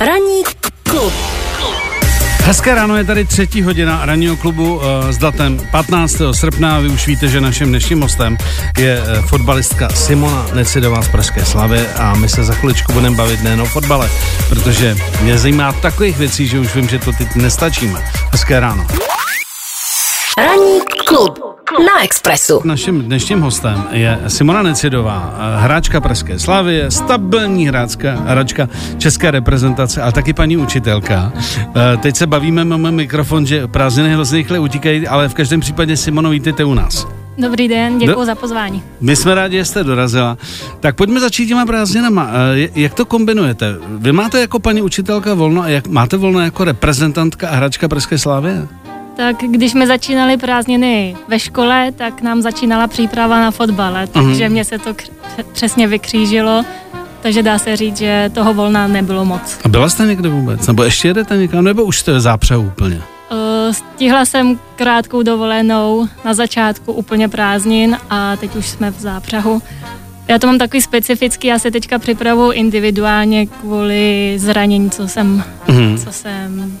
Ranní klub. Hezké ráno je tady třetí hodina ranního klubu eh, s datem 15. srpna. Vy už víte, že naším dnešním hostem je eh, fotbalistka Simona Necidová z Pražské Slavy a my se za chviličku budeme bavit nejen o fotbale, protože mě zajímá takových věcí, že už vím, že to teď nestačíme. Hezké ráno. Ranní klub na Expressu. Naším dnešním hostem je Simona Necidová, eh, hráčka Pražské Slavy, stabilní hráčka, hráčka české reprezentace, ale taky paní učitelka. Eh, Teď se bavíme, máme mikrofon, že prázdniny hrozně rychle utíkají, ale v každém případě Simono, vítejte u nás. Dobrý den, děkuji Do- za pozvání. My jsme rádi, že jste dorazila. Tak pojďme začít těma prázdninama. Eh, Jak to kombinujete? Vy máte jako paní učitelka volno a jak, máte volno jako reprezentantka a hráčka Pražské Slavy? Tak když jsme začínali prázdniny ve škole, tak nám začínala příprava na fotbale, takže mě se to přesně vykřížilo, takže dá se říct, že toho volna nebylo moc. A byla jste někde vůbec? Nebo ještě jedete někam? Nebo už jste zápřehu úplně? Eh, Stihla jsem krátkou dovolenou na začátku úplně prázdnin a teď už jsme v zápřahu. Já to mám takový specifický, já se teďka připravuji individuálně kvůli zranění, co jsem, Mhm. co jsem,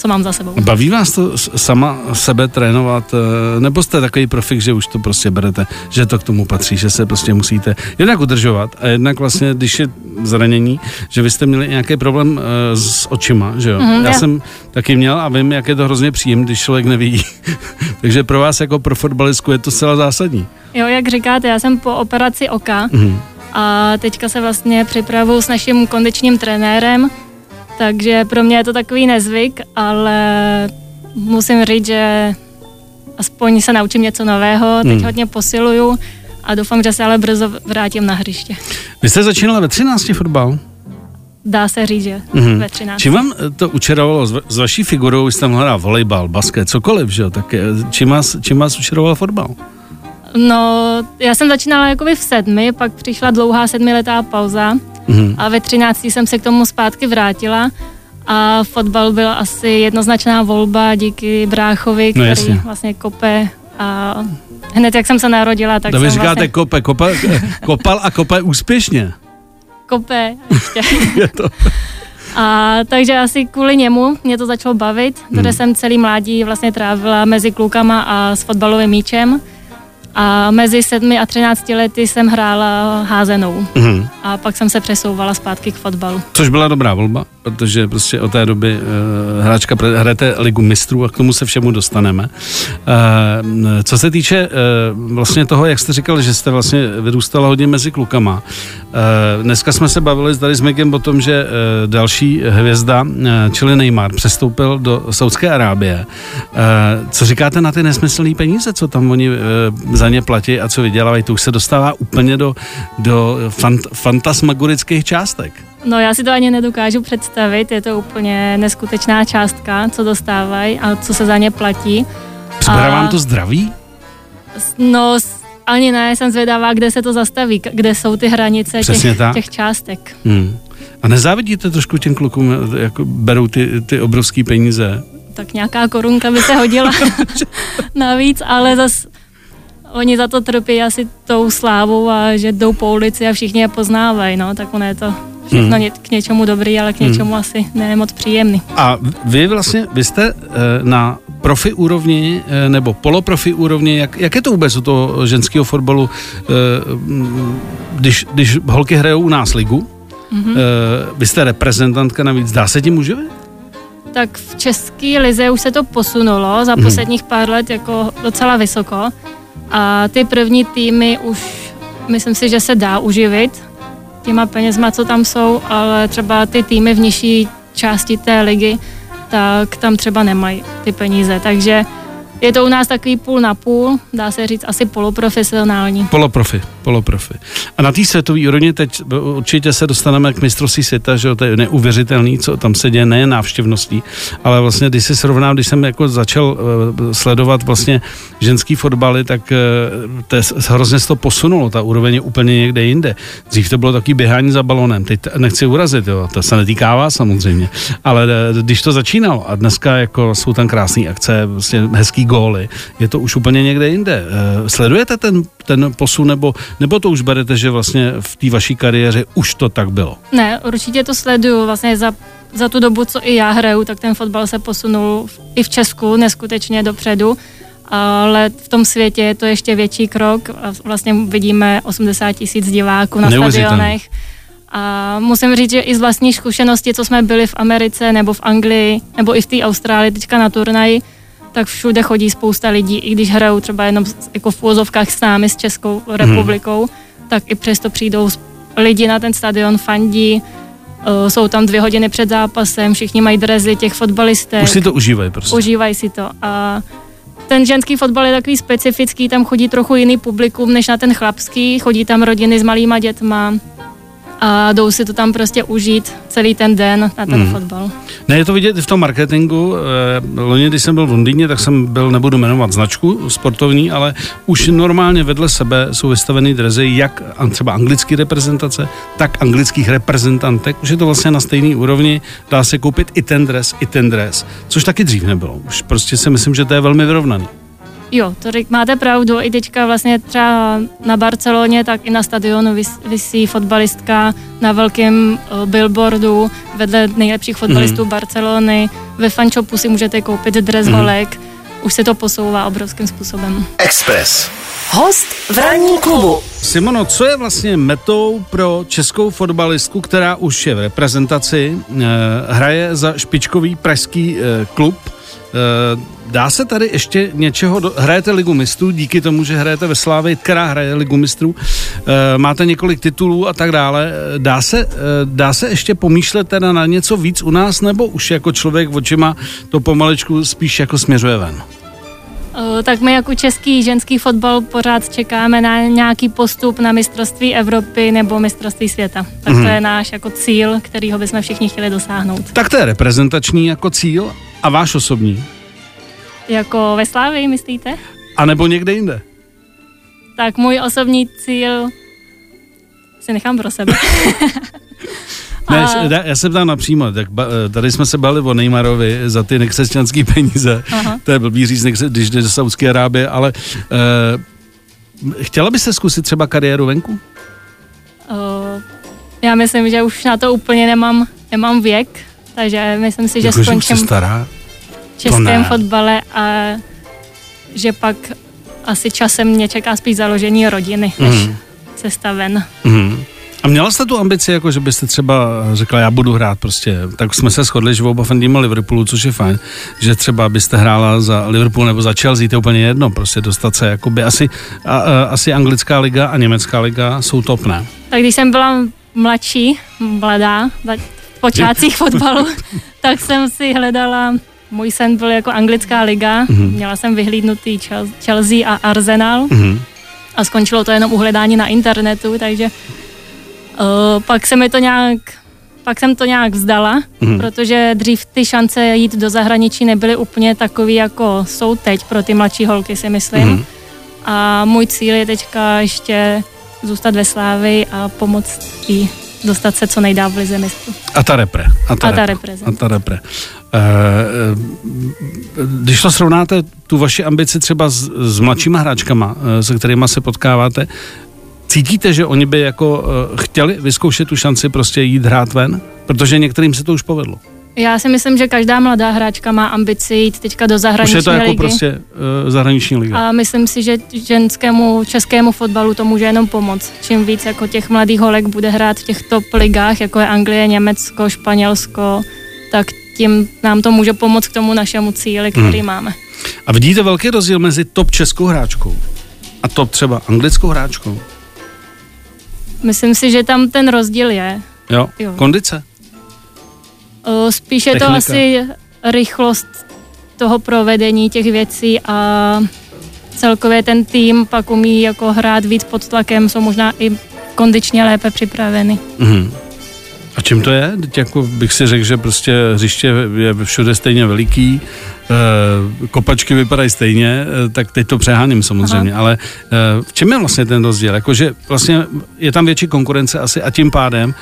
co mám za sebou. Baví vás to sama sebe trénovat, eh, nebo jste takový profik, že už to prostě berete, že to k tomu patří, že se prostě musíte jednak udržovat a jednak vlastně, když je zranění, že vy jste měli nějaký problém eh, s očima, že jo? Mhm, Já já- jsem taky měl a vím, jak je to hrozně příjemné, když člověk nevidí. Takže pro vás jako pro fotbalistku je to zcela zásadní. Jo, jak říkáte, já jsem po operaci oka Mhm. a teďka se vlastně připravuju s naším kondičním trenérem, takže pro mě je to takový nezvyk, ale musím říct, že aspoň se naučím něco nového, teď Hmm. hodně posiluju a doufám, že se ale brzo vrátím na hřiště. Vy jste začínala ve 13 fotbal? Dá se říct, že Mhm. ve 13. Čím vám eh, to učarovalo s, s vaší figurou, jste mohla volejbal, basket, cokoliv, že jo? Tak eh, čím vás, čím vás učaroval fotbal? No, já jsem začínala jakoby v sedmi, pak přišla dlouhá sedmiletá pauza Mhm. a ve třinácti jsem se k tomu zpátky vrátila a fotbal byla asi jednoznačná volba díky bráchovi, který jasně. vlastně kope a hned jak jsem se narodila, tak Tak vy jsem říkáte vlastně kope, kopa, kopal a kope úspěšně. kope ještě. Je to. A takže asi kvůli němu mě to začalo bavit, Hmm. protože jsem celý mládí vlastně trávila mezi klukama a s fotbalovým míčem. A mezi sedmi a třinácti lety jsem hrála házenou. Mhm. A pak jsem se přesouvala zpátky k fotbalu. Což byla dobrá volba, protože prostě od té doby uh, hráčka hrajete ligu mistrů a k tomu se všemu dostaneme. Uh, co se týče uh, vlastně toho, jak jste říkal, že jste vlastně vyrůstala hodně mezi klukama. Uh, dneska jsme se bavili tady s Mikem o tom, že uh, další hvězda, uh, čili Neymar, přestoupil do Saudské Arábie. Uh, co říkáte na ty nesmyslné peníze, co tam oni uh, za ně platí a co vydělávají? To už se dostává úplně do, do fant- fantasmagorických částek. No já si to ani nedokážu představit, je to úplně neskutečná částka, co dostávají a co se za ně platí. Připadá A- vám to zdraví? No ani ne, jsem zvědavá, kde se to zastaví, kde jsou ty hranice Přesně těch, tak. těch částek. Hmm. A nezávidíte trošku těm klukům, jako berou ty, ty obrovské peníze? Tak nějaká korunka by se hodila navíc, ale zas oni za to trpí asi tou slávou a že jdou po ulici a všichni je poznávají, no, tak ono je to všechno Hmm. k něčemu dobrý, ale k něčemu asi ne moc příjemný. A vy vlastně, vy jste eh, na profi úrovni eh, nebo poloprofi úrovni, jak, jak je to vůbec u toho ženského fotbalu, eh, mm, když, když holky hrajou u nás ligu, eh, vy jste reprezentantka navíc, dá se tím uživit? Tak v české lize už se to posunulo za Mhm. posledních pár let jako docela vysoko a ty první týmy už myslím si, že se dá uživit těma penězma, co tam jsou, ale třeba ty týmy v nižší části té ligy, tak tam třeba nemají ty peníze, takže je to u nás takový půl na půl, dá se říct asi poloprofesionální. Poloprofi, poloprofi. A na té světové úrovni teď určitě se dostaneme k mistrovství světa, že to je neuvěřitelný, co tam se děje, nejen návštěvností, ale vlastně, když si srovnám, když jsem jako začal uh, sledovat vlastně ženský fotbaly, tak uh, to je, hrozně se to posunulo, ta úroveň je úplně někde jinde. Dřív to bylo takový běhání za balonem, teď nechci urazit, jo, to se netýká vás samozřejmě, ale uh, když to začínalo a dneska jako jsou tam krásné akce, vlastně hezký góly, je to už úplně někde jinde. Uh, sledujete ten, ten posun, nebo, nebo to už berete, že vlastně v té vaší kariéře už to tak bylo? Ne, určitě to sleduju. Vlastně za za tu dobu, co i já hraju, tak ten fotbal se posunul i v Česku neskutečně dopředu, ale v tom světě je to ještě větší krok. Vlastně vidíme 80 tisíc diváků na stadionech. A musím říct, že i z vlastní zkušenosti, co jsme byli v Americe nebo v Anglii, nebo i v té Austrálii teďka na turnaji, tak všude chodí spousta lidí, i když hrajou třeba jenom jako v úvozovkách s námi, s Českou republikou, hmm. tak i přesto přijdou lidi na ten stadion, fandí, uh, jsou tam dvě hodiny před zápasem, všichni mají drezy těch fotbalistek. Už si to užívají prostě. Užívají si to a ten ženský fotbal je takový specifický, tam chodí trochu jiný publikum než na ten chlapský, chodí tam rodiny s malýma dětma, a jdou si to tam prostě užít celý ten den na ten hmm. fotbal. Ne, je to vidět v tom marketingu. Eh, loni, když jsem byl v Londýně, tak jsem byl, nebudu jmenovat značku sportovní, ale už normálně vedle sebe jsou vystaveny drezy jak třeba anglické reprezentace, tak anglických reprezentantek. Už je to vlastně na stejné úrovni. Dá se koupit i ten dres, i ten dres, což taky dřív nebylo. Už prostě si myslím, že to je velmi vyrovnaný. Jo, to řík, máte pravdu. I teďka vlastně třeba na Barceloně, tak i na stadionu vys, vysí fotbalistka na velkém uh, billboardu vedle nejlepších fotbalistů mm. Barcelony. Ve fanshopu si můžete koupit dres mm. holek. Už se to posouvá obrovským způsobem. Express. Host v ranní klubu. Simono, co je vlastně metou pro českou fotbalistku, která už je v reprezentaci, eh, hraje za špičkový pražský eh, klub, dá se tady ještě něčeho, do... hrajete ligu mistrů, díky tomu, že hrajete ve Slávě, která hraje ligu mistrů, eh, máte několik titulů a tak dále. Dá se, eh, dá se ještě pomýšlet teda na něco víc u nás, nebo už jako člověk očima to pomalečku spíš jako směřuje ven? Tak my jako český ženský fotbal pořád čekáme na nějaký postup na mistrovství Evropy nebo mistrovství světa. Tak mm-hmm. to mhm. je náš jako cíl, kterýho bychom všichni chtěli dosáhnout. Tak to je reprezentační jako cíl a váš osobní? Jako ve Slávii, myslíte? A nebo někde jinde? Tak můj osobní cíl si nechám pro sebe. Ne, a... já se ptám napřímo, tak ba, tady jsme se bali o Neymarovi za ty nekřesťanské peníze, Aha. to je blbý říct, když jde do Saudské Arábie, ale uh, chtěla byste zkusit třeba kariéru venku? Uh, já myslím, že už na to úplně nemám, nemám věk, takže myslím si, že jako, skončím že stará? v českém fotbale a že pak asi časem mě čeká spíš založení rodiny, než mm. cesta ven. Mm. A měla jste tu ambici, jako že byste třeba řekla, já budu hrát prostě, tak jsme se shodli, že oba fandíme Liverpoolu, což je fajn, že třeba byste hrála za Liverpool nebo za Chelsea, to je úplně jedno, prostě dostat se, jakoby asi, a, a, asi anglická liga a německá liga jsou top, ne? Tak když jsem byla mladší, mladá, počátcích fotbalu, tak jsem si hledala, můj sen byl jako anglická liga, mm-hmm. měla jsem vyhlídnutý Chelsea a Arsenal mm-hmm. a skončilo to jenom uhledání na internetu, takže uh, pak se mi to nějak pak jsem to nějak vzdala, mm-hmm. protože dřív ty šance jít do zahraničí nebyly úplně takový, jako jsou teď pro ty mladší holky, si myslím. Mm-hmm. A můj cíl je teďka ještě zůstat ve Slávii a pomoct jí dostat se co nejdál v lize mistrů. A ta repre. A ta, a ta repre. A ta repre. Uh, když to srovnáte, tu vaši ambici třeba s, s mladšíma hráčkama, uh, se kterými se potkáváte, cítíte, že oni by jako chtěli vyzkoušet tu šanci prostě jít hrát ven? Protože některým se to už povedlo. Já si myslím, že každá mladá hráčka má ambici jít teďka do zahraniční Už je to jako ligy. prostě uh, zahraniční liga. A myslím si, že ženskému českému fotbalu to může jenom pomoct. Čím víc jako těch mladých holek bude hrát v těch top ligách, jako je Anglie, Německo, Španělsko, tak tím nám to může pomoct k tomu našemu cíli, který hmm. máme. A vidíte velký rozdíl mezi top českou hráčkou a top třeba anglickou hráčkou? Myslím si, že tam ten rozdíl je. Jo, jo. kondice? Spíš je to asi rychlost toho provedení těch věcí a celkově ten tým pak umí jako hrát víc pod tlakem, jsou možná i kondičně lépe připraveny. Mm-hmm. A čím to je? Teď jako bych si řekl, že prostě hřiště je všude stejně veliký, eh, kopačky vypadají stejně, eh, tak teď to přeháním samozřejmě, Aha. ale eh, v čem je vlastně ten rozdíl? Jakože vlastně je tam větší konkurence asi a tím pádem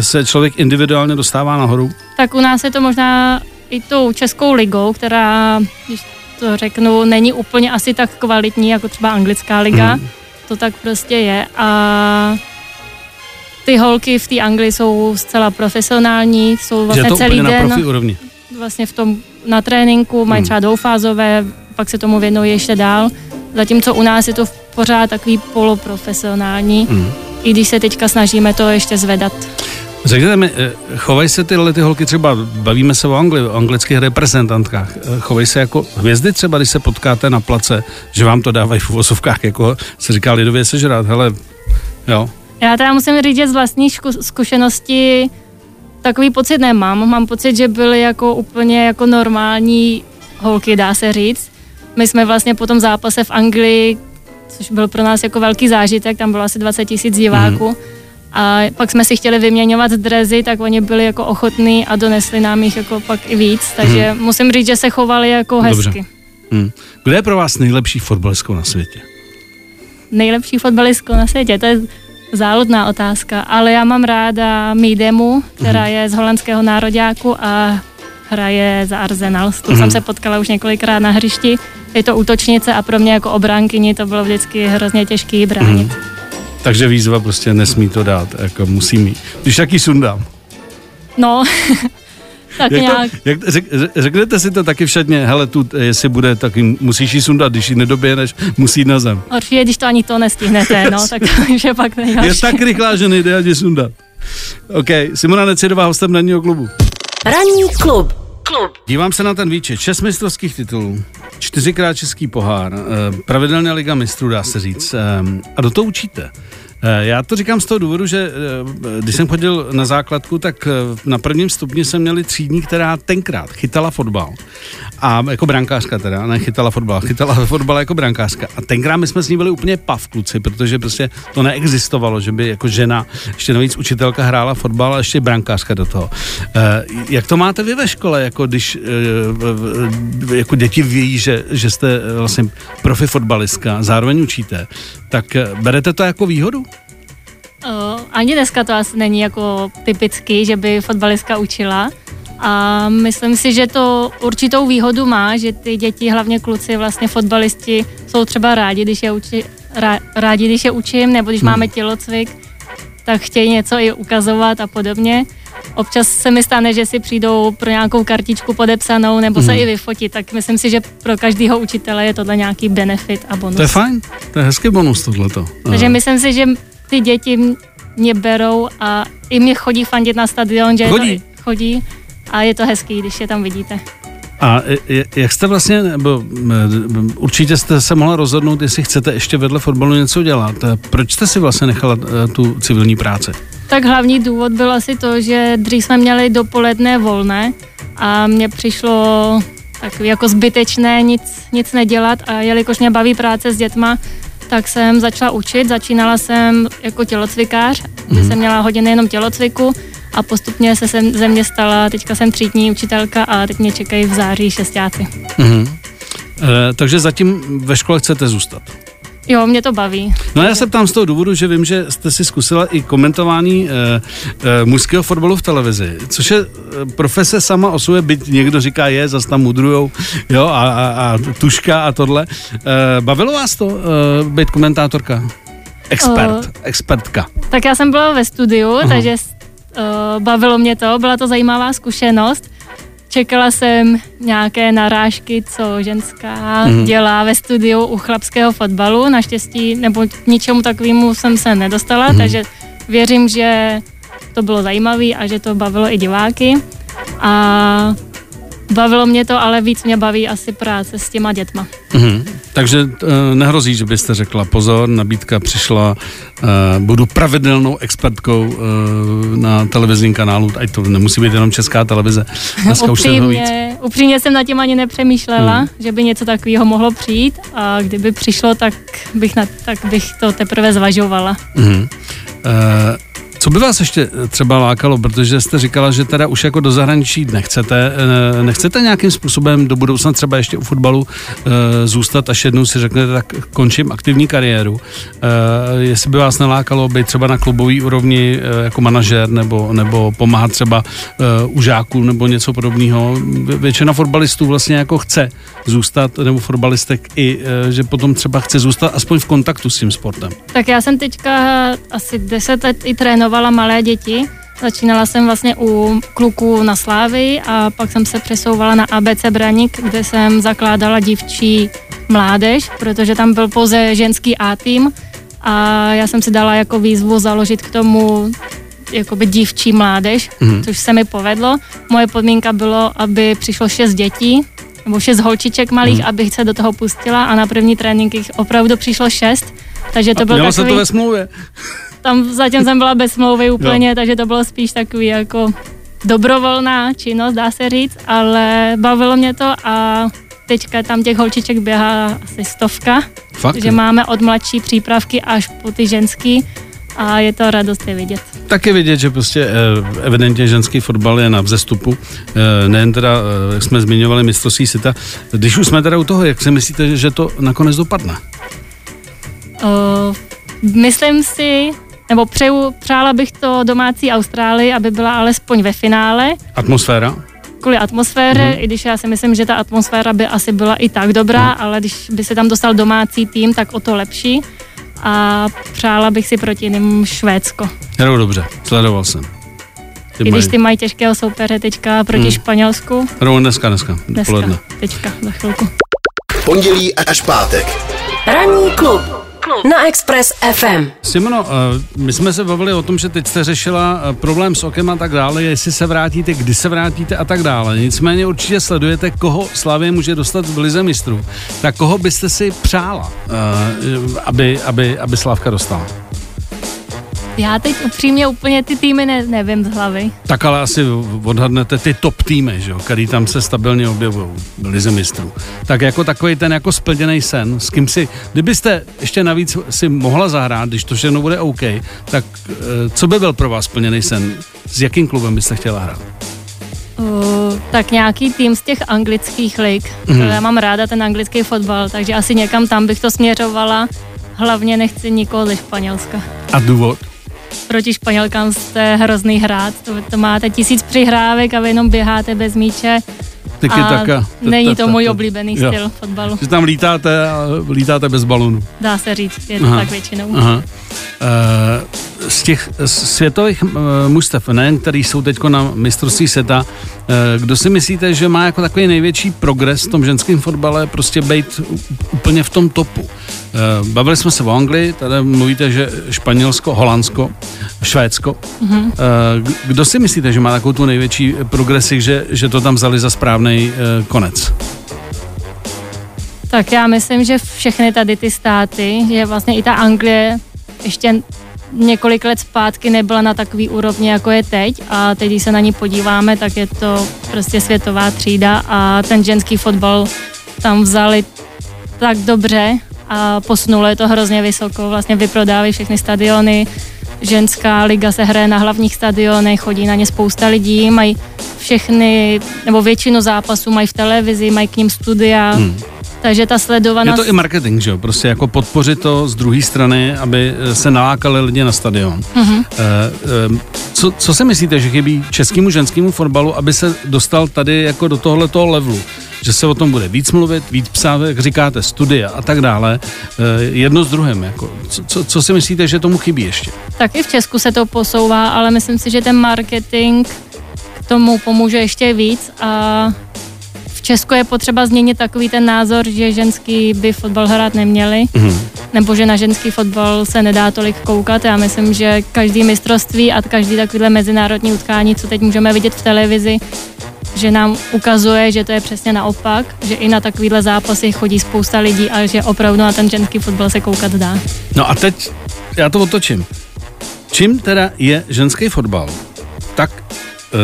se člověk individuálně dostává nahoru? Tak u nás je to možná i tou Českou ligou, která, když to řeknu, není úplně asi tak kvalitní jako třeba anglická liga. Hmm. To tak prostě je a ty holky v té Anglii jsou zcela profesionální, jsou vlastně je to celý úplně na den profi úrovni. vlastně v tom na tréninku, mají Hmm. třeba dvoufázové, pak se tomu věnují ještě dál. Zatímco u nás je to pořád takový poloprofesionální, Hmm. i když se teďka snažíme to ještě zvedat. Řekněte mi, eh, chovají se tyhle ty holky třeba, bavíme se o Anglii, o anglických reprezentantkách, eh, chovají se jako hvězdy třeba, když se potkáte na place, že vám to dávají v uvozovkách, jako se říká lidově sežrat, hele, jo, Já teda musím říct, že z vlastní šku- zkušenosti takový pocit nemám. Mám pocit, že byly jako úplně jako normální holky, dá se říct. My jsme vlastně po tom zápase v Anglii, což byl pro nás jako velký zážitek, tam bylo asi 20 tisíc diváků. Mhm. A pak jsme si chtěli vyměňovat drezy, tak oni byli jako ochotní a donesli nám jich jako pak i víc. Takže musím říct, že se chovali jako Mhm. Dobře. hezky. Kdo je pro vás nejlepší fotbalistkou na světě? nejlepší fotbalistkou na světě? To je záludná otázka, ale já mám ráda Mídemu, která je z holandského nároďáku a hraje za Arsenal. S tou Mhm. jsem se potkala už několikrát na hřišti. Je to útočnice a pro mě jako obránkyni to bylo vždycky hrozně těžké ji bránit. Mhm. Takže výzva prostě nesmí to dát, jako musí mít. Když taky sundám. No, tak Jak nějak. to, jak, řek, řeknete si to taky všadně, hele, tu, jestli bude, tak jim musíš ji sundat, když ji nedoběhneš, musí na zem. Určitě, když to ani to nestihnete, no, tak to už je pak Je nejhorší. tak rychlá, že nejde ani sundat. OK, Simona Necidová, hostem ranního klubu. Ranní klub. Klub. Dívám se na ten výčet. Šest mistrovských titulů, čtyřikrát český pohár, eh, pravidelná liga mistrů, dá se říct. eh, A do toho učíte. Eh, Já to říkám z toho důvodu, že eh, když jsem chodil na základku, tak eh, na prvním stupni jsme měli třídní, která tenkrát chytala fotbal. A jako brankářka teda, ne chytala fotbal, chytala fotbal jako brankářka. A tenkrát my jsme s ní byli úplně pav kluci, protože prostě to neexistovalo, že by jako žena, ještě navíc učitelka hrála fotbal a ještě brankářka do toho. Jak to máte vy ve škole, jako když jako děti ví, že, že jste vlastně profi fotbalistka, zároveň učíte, tak berete to jako výhodu? Uh, ani dneska to asi není jako typický, že by fotbalistka učila. A myslím si, že to určitou výhodu má, že ty děti, hlavně kluci, vlastně fotbalisti, jsou třeba rádi, když je, uči, rá, rádi, když je učím, nebo když Hmm. máme tělocvik, tak chtějí něco i ukazovat a podobně. Občas se mi stane, že si přijdou pro nějakou kartičku podepsanou nebo se Mhm. i vyfotit, tak myslím si, že pro každého učitele je tohle nějaký benefit a bonus. To je fajn, to je hezký bonus tohleto. Takže myslím si, že ty děti mě berou a i mě chodí fandit na stadion, že Chodí? To, chodí a je to hezký, když je tam vidíte. A jak jste vlastně, nebo určitě jste se mohla rozhodnout, jestli chcete ještě vedle fotbalu něco dělat. Proč jste si vlastně nechala eh, tu civilní práci? Tak hlavní důvod byl asi to, že dřív jsme měli dopoledne volné a mně přišlo tak jako zbytečné nic, nic nedělat a jelikož mě baví práce s dětma, tak jsem začala učit. Začínala jsem jako tělocvikář, kde jsem měla hodiny jenom tělocviku a postupně se sem, ze mě stala, teďka jsem třídní učitelka a teď mě čekají v září šestáci. Mhm. E, takže zatím ve škole chcete zůstat. Jo, mě to baví. No já se ptám z toho důvodu, že vím, že jste si zkusila i komentování e, e, mužského fotbalu v televizi, což je e, profese sama o sobě, byť někdo říká je, zas tam mudrujou, jo, a, a, a tuška a tohle. E, bavilo vás to e, být komentátorka? Expert, O. expertka. Tak já jsem byla ve studiu, uh-huh. takže uh, bavilo mě to, byla to zajímavá zkušenost. Čekala jsem nějaké narážky, co ženská mm. dělá ve studiu u chlapského fotbalu. Naštěstí, nebo k ničemu takovému jsem se nedostala, mm. takže věřím, že to bylo zajímavé a že to bavilo i diváky. A bavilo mě to, ale víc mě baví asi práce s těma dětma. Mhm. Takže e, nehrozí, že byste řekla pozor, nabídka přišla, e, budu pravidelnou expertkou e, na televizním kanálu, ať to nemusí být jenom česká televize, dneska už se toho víc. upřímně, upřímně jsem nad tím ani nepřemýšlela, Hmm. hmm. že by něco takového mohlo přijít a kdyby přišlo, tak bych, na, tak bych to teprve zvažovala. Mhm. E, co by vás ještě třeba lákalo, protože jste říkala, že teda už jako do zahraničí nechcete, e, nechcete nějakým způsobem do budoucna třeba ještě u fotbalu e, zůstat, až jednou si řeknete, tak končím aktivní kariéru. Jestli by vás nelákalo být třeba na klubový úrovni jako manažer nebo, nebo pomáhat třeba u žáků nebo něco podobného. Vě- Většina fotbalistů vlastně jako chce zůstat, nebo fotbalistek i, že potom třeba chce zůstat aspoň v kontaktu s tím sportem. Tak já jsem teďka asi deset let i trénovala trénovala malé děti. Začínala jsem vlastně u kluků na Slávy a pak jsem se přesouvala na ABC Braník, kde jsem zakládala dívčí mládež, protože tam byl pouze ženský A tým a já jsem si dala jako výzvu založit k tomu jakoby dívčí mládež, mm. což se mi povedlo. Moje podmínka bylo, aby přišlo šest dětí, nebo šest holčiček malých, mm. abych se do toho pustila a na první trénink jich opravdu přišlo šest. Takže to a byl takový... se to ve smlouvě? Tam zatím jsem byla bez smlouvy úplně, jo. takže to bylo spíš takový jako dobrovolná činnost, dá se říct, ale bavilo mě to a teďka tam těch holčiček běhá asi stovka. Fakt? že máme od mladší přípravky až po ty ženský a je to radost je vidět. Tak je vidět, že prostě eh, evidentně ženský fotbal je na vzestupu. Eh, nejen teda, eh, jak jsme zmiňovali mistrovství světa. Když už jsme teda u toho, jak si myslíte, že to nakonec dopadne? Uh, myslím si, nebo přeju, přála bych to domácí Austrálii, aby byla alespoň ve finále. Atmosféra? Kvůli atmosféře, mm-hmm. i když já si myslím, že ta atmosféra by asi byla i tak dobrá, mm. ale když by se tam dostal domácí tým, tak o to lepší. A přála bych si proti ním Švédsko. Hrajou dobře, sledoval jsem. Ty I když ty mají těžkého soupeře teďka proti mm. Španělsku. Hrajou dneska, dneska, dneska, teďka, za chvilku. Pondělí až pátek. Ranní klub na Express FM. Simono, eh, my jsme se bavili o tom, že teď jste řešila eh, problém s okem a tak dále, jestli se vrátíte, kdy se vrátíte a tak dále. Nicméně určitě sledujete, koho Slavě může dostat v Lize mistrů. Tak koho byste si přála, eh, aby, aby, aby Slavka dostala? Já teď upřímně úplně ty týmy ne, nevím z hlavy. Tak ale asi odhadnete ty top týmy, že jo, který tam se stabilně objevují, byli ze mistrů. Tak jako takový ten jako splněný sen, s kým si, kdybyste ještě navíc si mohla zahrát, když to všechno bude OK, tak eh, co by byl pro vás splněný sen? S jakým klubem byste chtěla hrát? Uh, tak nějaký tým z těch anglických lig. Mm. Já mám ráda ten anglický fotbal, takže asi někam tam bych to směřovala. Hlavně nechci nikoho ze Španělska. A důvod? Proti Španělkám jste hrozný hrát. To, to máte tisíc přihrávek a vy jenom běháte bez míče. Taky taka. Není to můj oblíbený styl fotbalu. Že tam lítáte a lítáte bez balonu. Dá se říct, je to tak většinou. Aha. Eh, z těch světových eh, mužstev, nejen který jsou teď na mistrovství světa, eh, kdo si myslíte, že má jako takový největší progres v tom ženském fotbale, prostě být úplně v tom topu? Bavili jsme se o Anglii, tady mluvíte, že Španělsko, Holandsko, Švédsko. Mm-hmm. Kdo si myslíte, že má takovou tu největší progresi, že, že to tam vzali za správný konec? Tak já myslím, že všechny tady ty státy, že vlastně i ta Anglie ještě několik let zpátky nebyla na takový úrovni, jako je teď a teď, když se na ní podíváme, tak je to prostě světová třída a ten ženský fotbal tam vzali tak dobře a posunulo je to hrozně vysoko, vlastně vyprodávají všechny stadiony, ženská liga se hraje na hlavních stadionech, chodí na ně spousta lidí, mají všechny, nebo většinu zápasů mají v televizi, mají k ním studia, hmm takže ta sledovanost... Je to i marketing, že jo? Prostě jako podpořit to z druhé strany, aby eh, se nalákali lidi na stadion. Mm-hmm. E, e, co, co si myslíte, že chybí českému ženskému fotbalu, aby se dostal tady jako do tohoto levelu? Že se o tom bude víc mluvit, víc psát, jak říkáte, studia a tak dále. E, jedno s druhým. Jako. Co, co, co si myslíte, že tomu chybí ještě? Tak i v Česku se to posouvá, ale myslím si, že ten marketing k tomu pomůže ještě víc a v Česku je potřeba změnit takový ten názor, že ženský by fotbal hrát neměli, mm. nebo že na ženský fotbal se nedá tolik koukat. Já myslím, že každý mistrovství a každý takovýhle mezinárodní utkání, co teď můžeme vidět v televizi, že nám ukazuje, že to je přesně naopak, že i na takovýhle zápasy chodí spousta lidí a že opravdu na ten ženský fotbal se koukat dá. No a teď já to otočím. Čím teda je ženský fotbal tak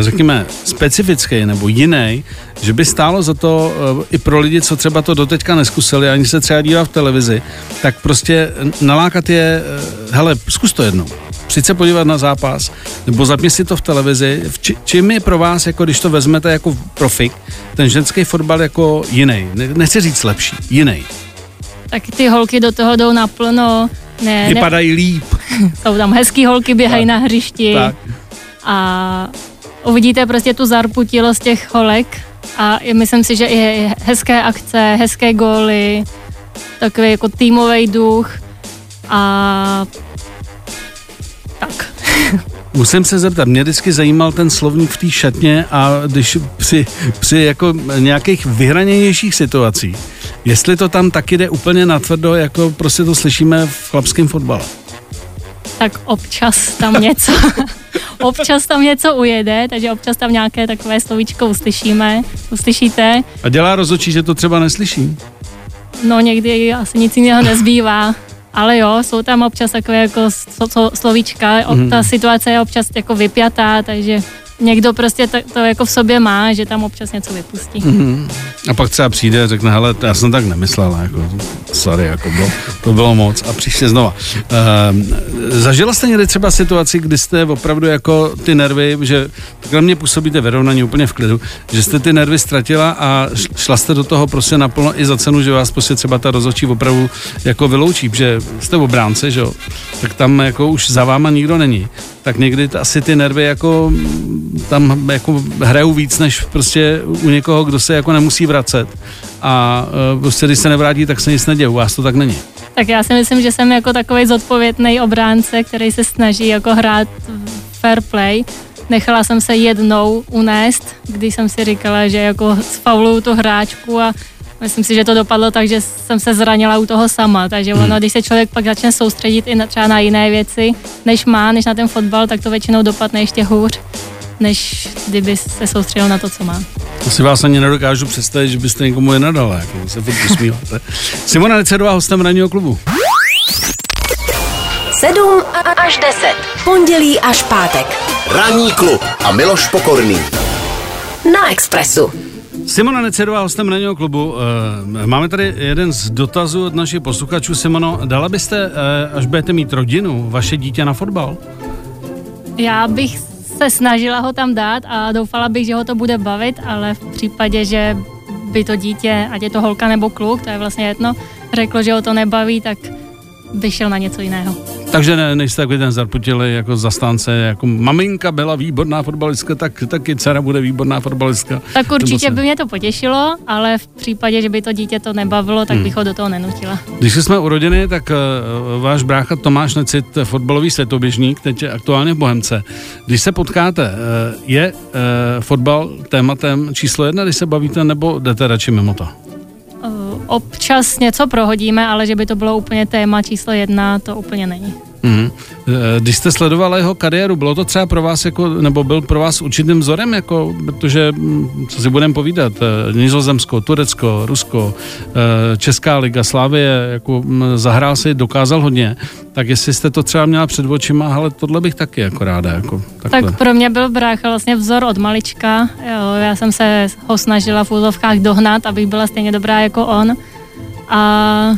řekněme, specifický nebo jiný, že by stálo za to uh, i pro lidi, co třeba to doteďka neskusili, ani se třeba dívá v televizi, tak prostě nalákat je, uh, hele, zkus to jednou. Přijď se podívat na zápas, nebo zapni si to v televizi. Či, čím je pro vás, jako když to vezmete jako profik, ten ženský fotbal jako jiný? Ne, nechci říct lepší, jiný. Tak ty holky do toho jdou naplno. Ne, Vypadají ne... líp. Jsou tam hezký holky, běhají tak. na hřišti. Tak. A uvidíte prostě tu zarputilost těch holek a myslím si, že i hezké akce, hezké góly, takový jako týmový duch a tak. Musím se zeptat, mě vždycky zajímal ten slovník v té šatně a když při, při jako nějakých vyhraněnějších situacích, jestli to tam taky jde úplně natvrdo, jako prostě to slyšíme v chlapském fotbale. Tak občas tam něco, občas tam něco ujede, takže občas tam nějaké takové slovíčko uslyšíme, uslyšíte. A dělá rozhodčí, že to třeba neslyší? No někdy asi nic jiného nezbývá. Ale jo, jsou tam občas takové jako slo, slovíčka, mm. ta situace je občas jako vypjatá, takže někdo prostě to, to jako v sobě má, že tam občas něco vypustí. Mm-hmm. A pak třeba přijde a řekne, hele, já jsem tak nemyslela, jako, sorry, jako bylo, to bylo moc a příště znova. Uh, zažila jste někdy třeba situaci, kdy jste opravdu jako ty nervy, že takhle mě působíte vyrovnaní úplně v klidu, že jste ty nervy ztratila a šla jste do toho prostě naplno i za cenu, že vás prostě třeba ta rozhodčí opravdu jako vyloučí, že jste v obránce, že jo, tak tam jako už za váma nikdo není tak někdy asi ty nervy jako tam jako hrajou víc, než prostě u někoho, kdo se jako nemusí vracet. A e, prostě když se nevrátí, tak se nic neděje. U vás to tak není. Tak já si myslím, že jsem jako takový zodpovědný obránce, který se snaží jako hrát fair play. Nechala jsem se jednou unést, když jsem si říkala, že jako sfauluju tu hráčku a Myslím si, že to dopadlo tak, že jsem se zranila u toho sama, takže ono, hmm. když se člověk pak začne soustředit i na, třeba na jiné věci, než má, než na ten fotbal, tak to většinou dopadne ještě hůř, než kdyby se soustředil na to, co má. To si vás ani nedokážu představit, že byste někomu je nadala, jako se furt usmíváte. Simona Necedová hostem ranního klubu. 7 až 10. Pondělí až pátek. Ranní klub a Miloš Pokorný. Na Expressu. Simona Necedová, hostem ranního klubu. Eh, máme tady jeden z dotazů od našich posluchačů. Simono, dala byste, eh, až budete mít rodinu, vaše dítě na fotbal? Já bych se snažila ho tam dát a doufala bych, že ho to bude bavit, ale v případě, že by to dítě, ať je to holka nebo kluk, to je vlastně jedno, řeklo, že ho to nebaví, tak by šel na něco jiného. Takže ne, nejste takový ten zarputilý jako zastánce, jako maminka byla výborná fotbalistka, tak taky dcera bude výborná fotbalistka. Tak určitě by mě to potěšilo, ale v případě, že by to dítě to nebavilo, tak hmm. bych ho do toho nenutila. Když jsme u rodiny, tak uh, váš brácha Tomáš Necit, fotbalový světoběžník, teď je aktuálně v Bohemce. Když se potkáte, uh, je uh, fotbal tématem číslo jedna, když se bavíte, nebo jdete radši mimo to? občas něco prohodíme, ale že by to bylo úplně téma číslo jedna, to úplně není. Mm. Když jste sledovala jeho kariéru, bylo to třeba pro vás jako, nebo byl pro vás určitým vzorem, jako, protože, hm, co si budeme povídat, eh, Nizozemsko, Turecko, Rusko, eh, Česká liga, Slávie, jako hm, zahrál si, dokázal hodně, tak jestli jste to třeba měla před očima, ale tohle bych taky jako ráda. Jako, tak pro mě byl brácha vlastně vzor od malička, jo, já jsem se ho snažila v úzovkách dohnat, abych byla stejně dobrá jako on a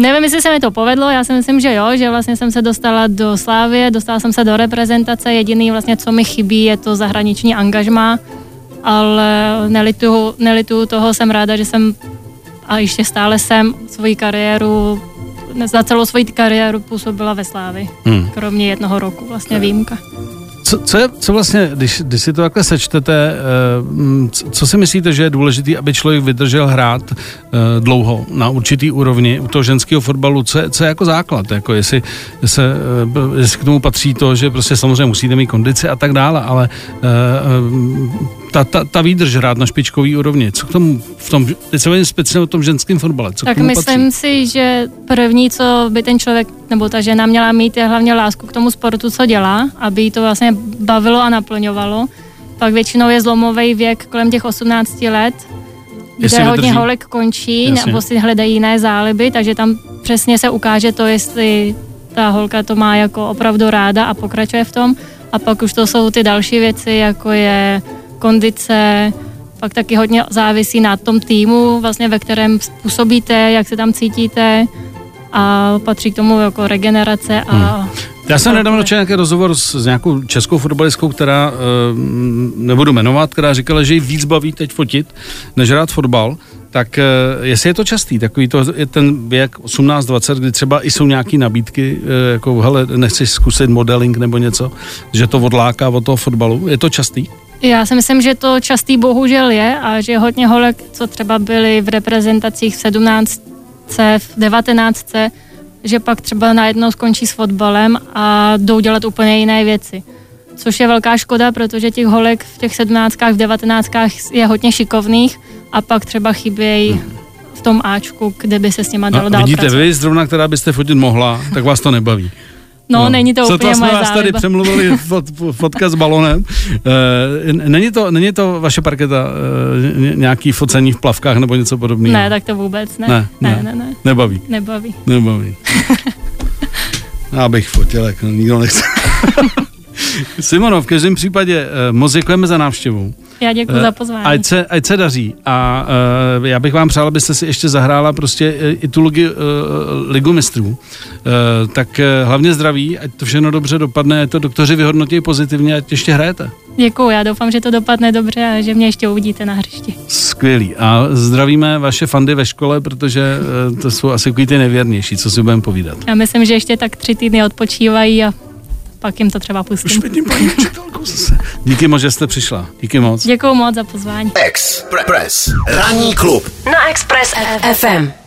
Nevím, jestli se mi to povedlo, já si myslím, že jo, že vlastně jsem se dostala do Slávie, dostala jsem se do reprezentace, jediný vlastně, co mi chybí, je to zahraniční angažma, ale nelituju, nelituju toho, jsem ráda, že jsem a ještě stále jsem svoji kariéru, za celou svoji kariéru působila ve Slávi, hmm. kromě jednoho roku, vlastně výjimka. Co, co, je, co vlastně, když, když si to takhle sečtete, eh, co si myslíte, že je důležité, aby člověk vydržel hrát eh, dlouho na určitý úrovni u toho ženského fotbalu? Co je, co je jako základ? Jako jestli, se, eh, jestli k tomu patří to, že prostě samozřejmě musíte mít kondici a tak dále, ale ta, ta, ta výdrž hrát na špičkový úrovni, co k tomu v tom, teď se speciálně o tom ženském fotbale, co Tak myslím patří? si, že první, co by ten člověk nebo ta žena měla mít, je hlavně lásku k tomu sportu, co dělá, aby jí to vlastně bavilo a naplňovalo. Pak většinou je zlomový věk kolem těch 18 let, kde Jestli hodně vydrží. holek končí Jasně. nebo si hledají jiné záliby, takže tam přesně se ukáže to, jestli ta holka to má jako opravdu ráda a pokračuje v tom. A pak už to jsou ty další věci, jako je kondice, pak taky hodně závisí na tom týmu, vlastně ve kterém působíte, jak se tam cítíte a patří k tomu jako regenerace a hmm. Já jsem nedávno četl nějaký rozhovor s, s nějakou českou fotbalistkou, která, e, nebudu jmenovat, která říkala, že ji víc baví teď fotit, než hrát fotbal. Tak e, jestli je to častý, takový to je ten věk 18-20, kdy třeba i jsou nějaké nabídky, e, jako hele, nechceš zkusit modeling nebo něco, že to odláká od toho fotbalu, je to častý? Já si myslím, že to častý bohužel je a že hodně holek, co třeba byly v reprezentacích v 17, v 19, že pak třeba najednou skončí s fotbalem a jdou dělat úplně jiné věci. Což je velká škoda, protože těch holek v těch sedmnáctkách, v devatenáctkách je hodně šikovných a pak třeba chybějí v tom Ačku, kde by se s nima dalo A dál vidíte, pracovat. vy zrovna, která byste fotit mohla, tak vás to nebaví. No, není to Co úplně to jsme vás tady přemluvili fot, fotka s balonem. E, není, to, není to vaše parketa e, nějaký focení v plavkách nebo něco podobného? Ne, tak to vůbec ne. Ne, ne, ne. ne, ne. Nebaví, Nebaví. nebaví. Já bych fotil, jak nikdo nechce. Simono, v každém případě eh, moc děkujeme za návštěvu. Já děkuji Eh, za pozvání. Ať se, ať se daří. A uh, já bych vám přál, abyste si ještě zahrála prostě eh, i tu ligu, uh, ligu mistrů. Uh, tak uh, hlavně zdraví, ať to všechno dobře dopadne, ať to doktoři vyhodnotí pozitivně, ať ještě hrajete. Děkuji, já doufám, že to dopadne dobře a že mě ještě uvidíte na hřišti. Skvělý. A zdravíme vaše fandy ve škole, protože uh, to jsou asi ty nevěrnější, co si budeme povídat. Já myslím, že ještě tak tři týdny odpočívají a pak jim to třeba pustím. Špatně paní učitelku zase. Díky moc, že jste přišla. Díky moc. Děkuji moc za pozvání. Express. Ranní klub. Na Express FM.